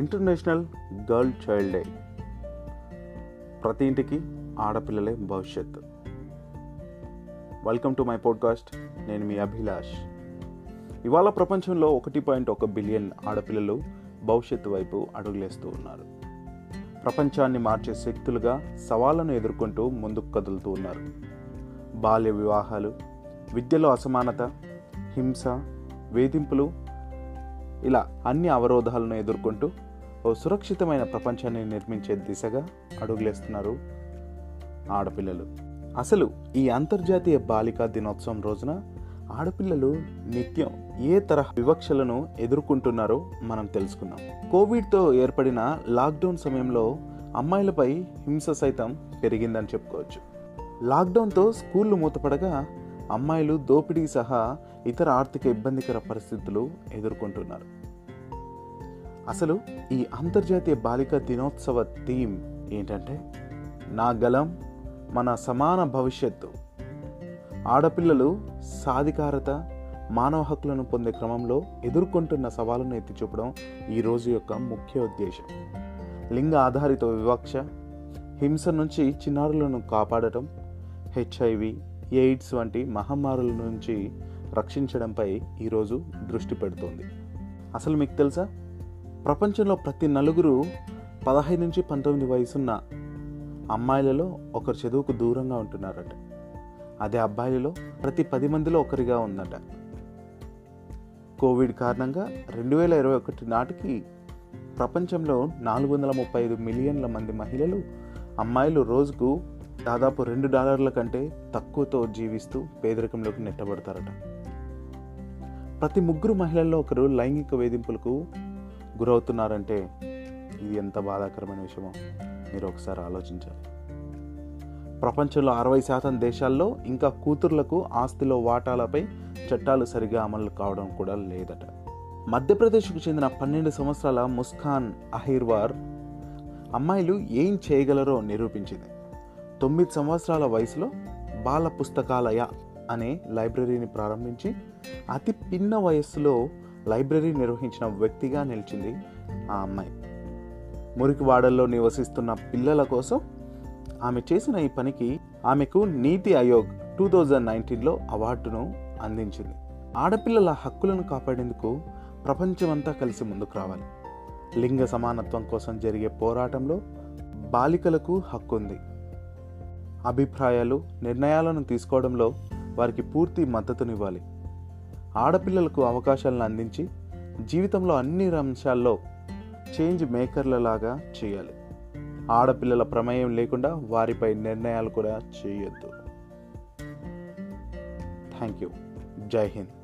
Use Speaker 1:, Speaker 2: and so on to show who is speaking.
Speaker 1: International girl child day. ప్రతి ఇంటికి ఆడపిల్లలే భవిష్యత్. Welcome to my podcast. నేను మీ అభిలాష్. ఇవాళ ప్రపంచంలో ఒకటి పాయింట్ ఒక బిలియన్ ఆడపిల్లలు భవిష్యత్తు వైపు అడుగులేస్తూ ఉన్నారు. ప్రపంచాన్ని మార్చే శక్తులుగా సవాళ్ళను ఎదుర్కొంటూ ముందుకు కదులుతూ ఉన్నారు. బాల్య వివాహాలు విద్యలో అసమానత హింస వేధింపులు ఇలా అన్ని అవరోధాలను ఎదుర్కొంటూ ఓ సురక్షితమైన ప్రపంచాన్ని నిర్మించే దిశగా అడుగులేస్తున్నారు ఆడపిల్లలు. అసలు ఈ అంతర్జాతీయ బాలికా దినోత్సవం రోజున ఆడపిల్లలు నిత్యం ఏ తరహా వివక్షలను ఎదుర్కొంటున్నారో మనం తెలుసుకుందాం. కోవిడ్తో ఏర్పడిన లాక్డౌన్ సమయంలో అమ్మాయిలపై హింస సైతం పెరిగిందని చెప్పుకోవచ్చు. లాక్డౌన్తో స్కూళ్ళు మూతపడగా అమ్మాయిలు దోపిడీ సహా ఇతర ఆర్థిక ఇబ్బందికర పరిస్థితులు ఎదుర్కొంటున్నారు. అసలు ఈ అంతర్జాతీయ బాలిక దినోత్సవ థీమ్ ఏంటంటే నా గలం మన సమాన భవిష్యత్తు. ఆడపిల్లలు సాధికారత మానవ హక్కులను పొందే క్రమంలో ఎదుర్కొంటున్న సవాళ్ళను ఎత్తి చూపడం ఈ రోజు యొక్క ముఖ్య ఉద్దేశం. లింగ ఆధారిత వివక్ష హింస నుంచి చిన్నారులను కాపాడటం హెచ్ఐవి ఎయిడ్స్ వంటి మహమ్మారుల నుంచి రక్షించడంపై ఈరోజు దృష్టి పెడుతోంది. అసలు మీకు తెలుసా? ప్రపంచంలో ప్రతి నలుగురు పదహైదు నుంచి పంతొమ్మిది వయసున్న అమ్మాయిలలో ఒకరు చదువుకు దూరంగా ఉంటున్నారట. అదే అబ్బాయిలలో ప్రతి పది మందిలో ఒకరిగా ఉందట. కోవిడ్ కారణంగా రెండు వేల ఇరవై ఒకటి నాటికి ప్రపంచంలో నాలుగు వందల ముప్పై ఐదు మిలియన్ల మంది మహిళలు అమ్మాయిలు రోజుకు దాదాపు రెండు డాలర్ల కంటే తక్కువతో జీవిస్తూ పేదరికంలోకి నెట్టబడతారట. ప్రతి ముగ్గురు మహిళల్లో ఒకరు లైంగిక వేధింపులకు గురవుతున్నారంటే ఇది ఎంత బాధాకరమైన విషయమో మీరు ఒకసారి ఆలోచించాలి. ప్రపంచంలో అరవై శాతం దేశాల్లో ఇంకా కూతుర్లకు ఆస్తిలో వాటాలపై చట్టాలు సరిగా అమలు కావడం కూడా లేదట. మధ్యప్రదేశ్కు చెందిన పన్నెండు సంవత్సరాల ముస్కాన్ అహిర్వార్ అమ్మాయిలు ఏం చేయగలరో నిరూపించింది. తొమ్మిది సంవత్సరాల వయసులో బాల పుస్తకాలయ అనే లైబ్రరీని ప్రారంభించి అతి పిన్న వయస్సులో లైబ్రరీ నిర్వహించిన వ్యక్తిగా నిలిచింది ఆ అమ్మాయి. మురికివాడల్లో నివసిస్తున్న పిల్లల కోసం ఆమె చేసిన ఈ పనికి ఆమెకు నీతి ఆయోగ్ టూ థౌజండ్ నైన్టీన్లో అవార్డును అందించింది. ఆడపిల్లల హక్కులను కాపాడేందుకు ప్రపంచమంతా కలిసి ముందుకు రావాలి. లింగ సమానత్వం కోసం జరిగే పోరాటంలో బాలికలకు హక్కు ఉంది అభిప్రాయాలు నిర్ణయాలను తీసుకోవడంలో వారికి పూర్తి మద్దతునివ్వాలి. ఆడపిల్లలకు అవకాశాలను అందించి జీవితంలో అన్ని అంశాల్లో చేంజ్ మేకర్లలాగా చేయాలి. ఆడపిల్లల ప్రమేయం లేకుండా వారిపై నిర్ణయాలు కూడా చేయొద్దు. Thank you. జై హింద్.